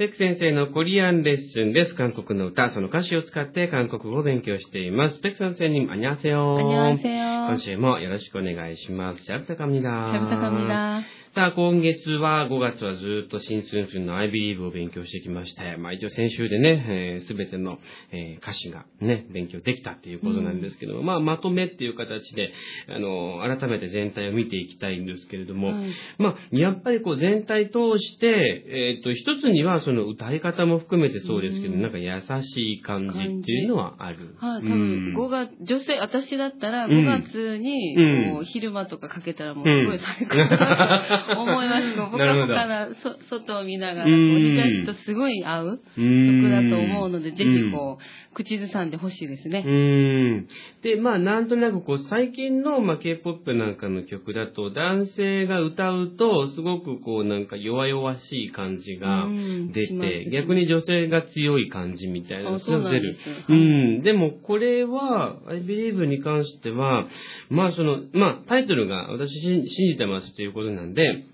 ペク先生のコリアンレッスンです。韓国の歌、その歌詞を使って韓国語を勉強しています。ペク先生に、あにゃせよ。 안녕하세요. 今週もよろしくお願いします。シャブタカミダー。シャブタカミダー。さあ、今月は、5月はずっと新スンスンの I believe を勉強してきまして、まあ一応先週でね、す、えー、べ、ての、えー、歌詞がね、勉強できたっていうことなんですけども、うん、まあまとめっていう形で、あの、改めて全体を見ていきたいんですけれども、はい、まあ、やっぱりこう全体通して、えっ、ー、と、一つにはその歌い方も含めてそうですけど、うん、なんか優しい感じっていうのはある。はい、多分5月、うん、女性、私だったら5月に、うんこう、昼間とかかけたらもうすごい最高だと思います。こう、ぽなるほどかぽかなそ外を見ながら、こううん日差しとすごい合う曲曲だと思うので、ぜひこう、口ずさんでほしいですうね。ん。で、まあ、なんとなくこう、最近の、まあ、K-POP なんかの曲だと、男性が歌うと、すごくこう、なんか弱々しい感じがうん出て、逆に女性が強い感じみたいなのあそうなん出る。うはいん。でも、これは、I believe に関しては、まあ、その、まあ、タイトルが私信信じてますということなんで、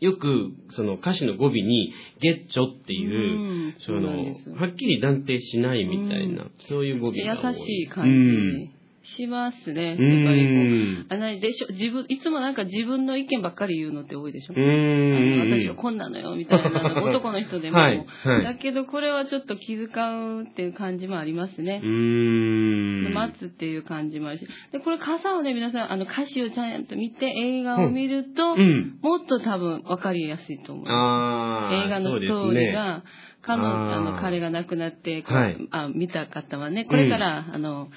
よく、その歌詞の語尾に、ゲッチョっていう、うんそのはっきり断定しないみたいな、うんそういう語尾が多い。優しい感うんじしますね。やっぱうりこう、ん。あないでしょ自分、いつもなんか自分の意見ばっかり言うのって多いでしょ私はこんなのよ、みたいなの、男の人でも。だけど、これはちょっと気遣うっていう感じもありますねう。ん。で待つっていう感じもあるし。で、これ傘をね、皆さん、あの、歌詞をちゃんと見て、映画を見ると、うん。もっと多分分かりやすいと思う。映画のストーリーが、彼女、あの、彼が亡くなって、はいあ見た方はね、これから、あの、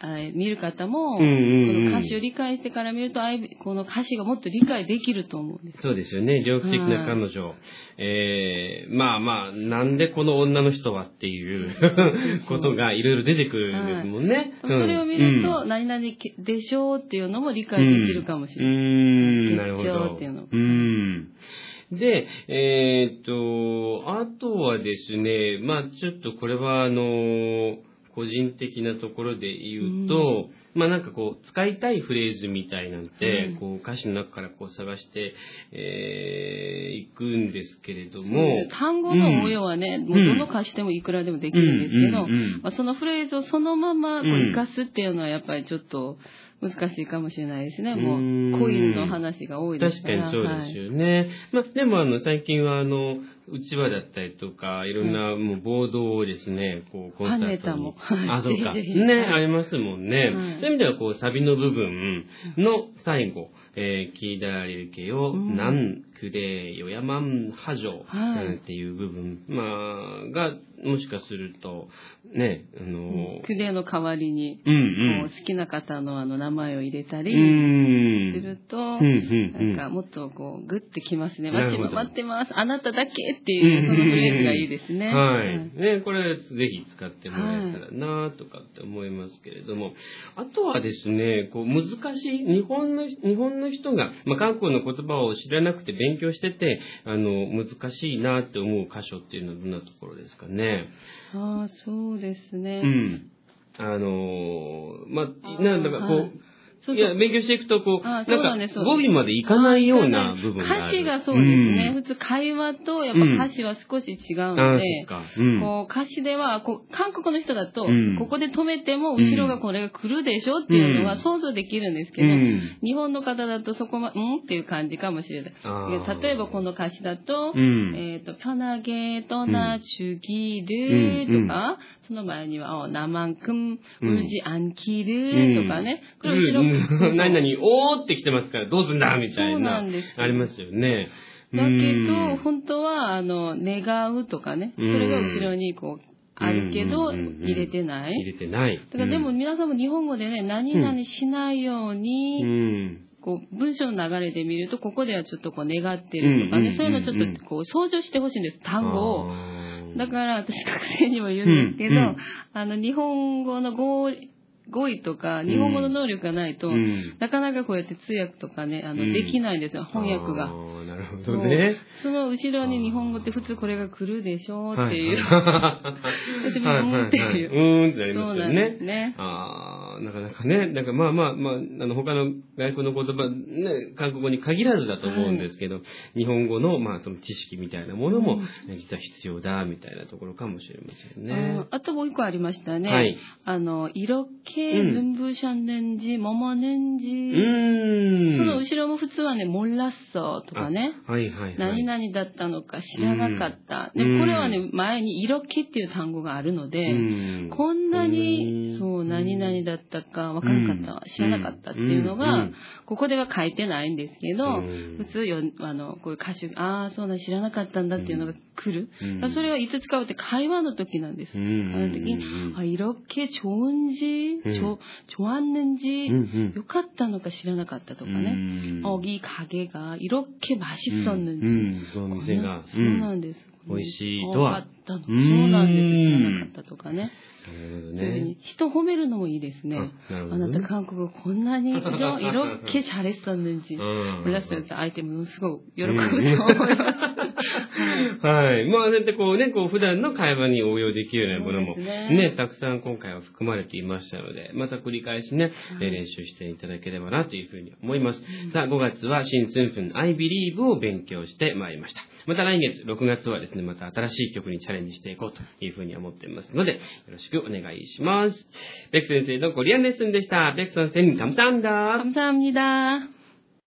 あ見る方も、うんうんうんこの歌詞を理解してから見ると、この歌詞がもっと理解できると思うんです。そうですよね。猟奇的な彼女。えー、まあまあ、なんでこの女の人はっていう ことがいろいろ出てくるんですもんね。それを見ると、うん何々でしょうっていうのも理解できるかもしれない。うーん、なるほど。っていうのうん。で、えーっと、あとはですね、まあちょっとこれはあの、個人的なところで言うと、まあなんかこう、使いたいフレーズみたいなんて、うん。こう歌詞の中からこう探して、えー、いくんですけれども、単語の応用はね、もうどの歌詞でもいくらでもできるんですけど、まあ、そのフレーズをそのままこううん。活かすっていうのはやっぱりちょっと難しいかもしれないですね。うんもう恋の話が多いですか。確からにそうですよね。まあ、でもあの、最近はあの、うちわだったりとか、いろんなもうボードをですね、こう、コンサートに。あ、そうか。ね、はいありますもんね。はいそういう意味では、こう、サビの部分の最後、えー、キーダリルケよ、うんなんくでよやまんはじょはいうんっていう部分、まあ、が、もしかすると、ね、あの、クレの代わりに、うんこう好きな方のあの名前を入れたうん。りうん。すると、なんかもっとこうグッてきますね。待ち待ってます。あなただけっていうそのフレーズがいいですね。はい。ね、これ、ぜひ使ってもらえたらなとかって思いますけれども、あとはですね、こう、難しい、日本の、日本の人が、まあ、韓国の言葉を知らなくて勉強してて、あの、難しいなって思う箇所っていうのはどんなところですかね？ああ、そうですね。うん。あのーまあ、なんだかこう、はいそういや、そう。勉強していくと、こう、あなんかそうなんです語尾までいかないような部分がある。歌詞がそうですね。ん普通会話とやっぱ歌詞は少し違うあので、ーそっか。うん。こう歌詞ではこう韓国の人だと、うんここで止めても後ろがこれが来るでしょっていうのは想像できるんですけど、うん日本の方だとそこま、うんっていう感じかもしれない。あー例えばこの歌詞だと、うんえっ、と、편하게떠나주기를とか、その前には、お나만큼 うん 울지 않기를とかね、これ後ろ、 何々、おーって来てますから、どうすんだみたいな。そうなんですよ。ありますよね。だけうん。ど、本当は、あの、願うとかね、そうん。れが後ろにこう、あるけど、入れてない。入れてない。だからでも皆さんも日本語でね、何々しないよううに、ん、こう、文章の流れで見ると、ここではちょっとこう、願ってるとかね、うんそういうのちょっとこう、想像してほしいんです、単語を。だから私学生にも言うんですけど、あの、日本語の語語彙とか、日本語の能力がないと、うんなかなかこうやって通訳とかね、あの、うんできないんですよ、翻訳あが。ーなるほどね。その後ろに日本語って普通これが来るでしょうっていう。はいはいはいでもうんっていううんってなりそうなんです。ね。ああ、なかなかね、なんかまあまあまあ、あの他の外国の言葉、ね、韓国語に限らずだと思うんですけど、日本語のまあその知識みたいなものも、ね実は必要だみたいなところかもしれませんね。ああともう一個ありましたね。はいあの、이렇 게 うん 눈부셨는지、뭐뭐는 う 지、 ーん。その後ろも普通はね、몰랐어とかね。あはいはいはい。何々だったのか知らなかった。で、うんこれはね、前に色気っていう単語があるので、うんこんなうに、んそう、何々だったか分からなかった、知らなかったっていうのが、うんここでは書いてないんですけど、うん普通よ、あの、こういう歌手、ああ、そうだ、知らなかったんだっていうのが 来る。うんだからそれはいつ使うって会話の時なんです。うん会話の時にうん、あ、이렇게좋은지、 うん좋 좋았는지、 うんうんよかったのか知らなかったとかうね。ん어 이 가게가 이렇게 うん 맛있었는지 うんその店が。そうなんです。美味しいとはあったの。うそんうなんです。知らなかったとかね。なるほどそういうふうにね。 人褒めるのもいいですね。あなるほあどねなた韓国語こんなに이렇게 잘했었는지 うん몰랐어요相手ものすごい喜ぶと思います。はい。まあ、そうやってこうね、こう普段の会話に応用できるようなものもそうですねね、たくさん今回は含まれていましたので、また繰り返しね、えー練習していただければなというふうに思います。さあ、5月は新スンフン I Believe を勉強してまいりました。 また来月、6月はですね、また新しい曲にチャレンジしていこうというふうに思っていますので、よろしくお願いします。ベック先生のコリアンレッスンでした。ベック先生、감사합니다 감사합니다.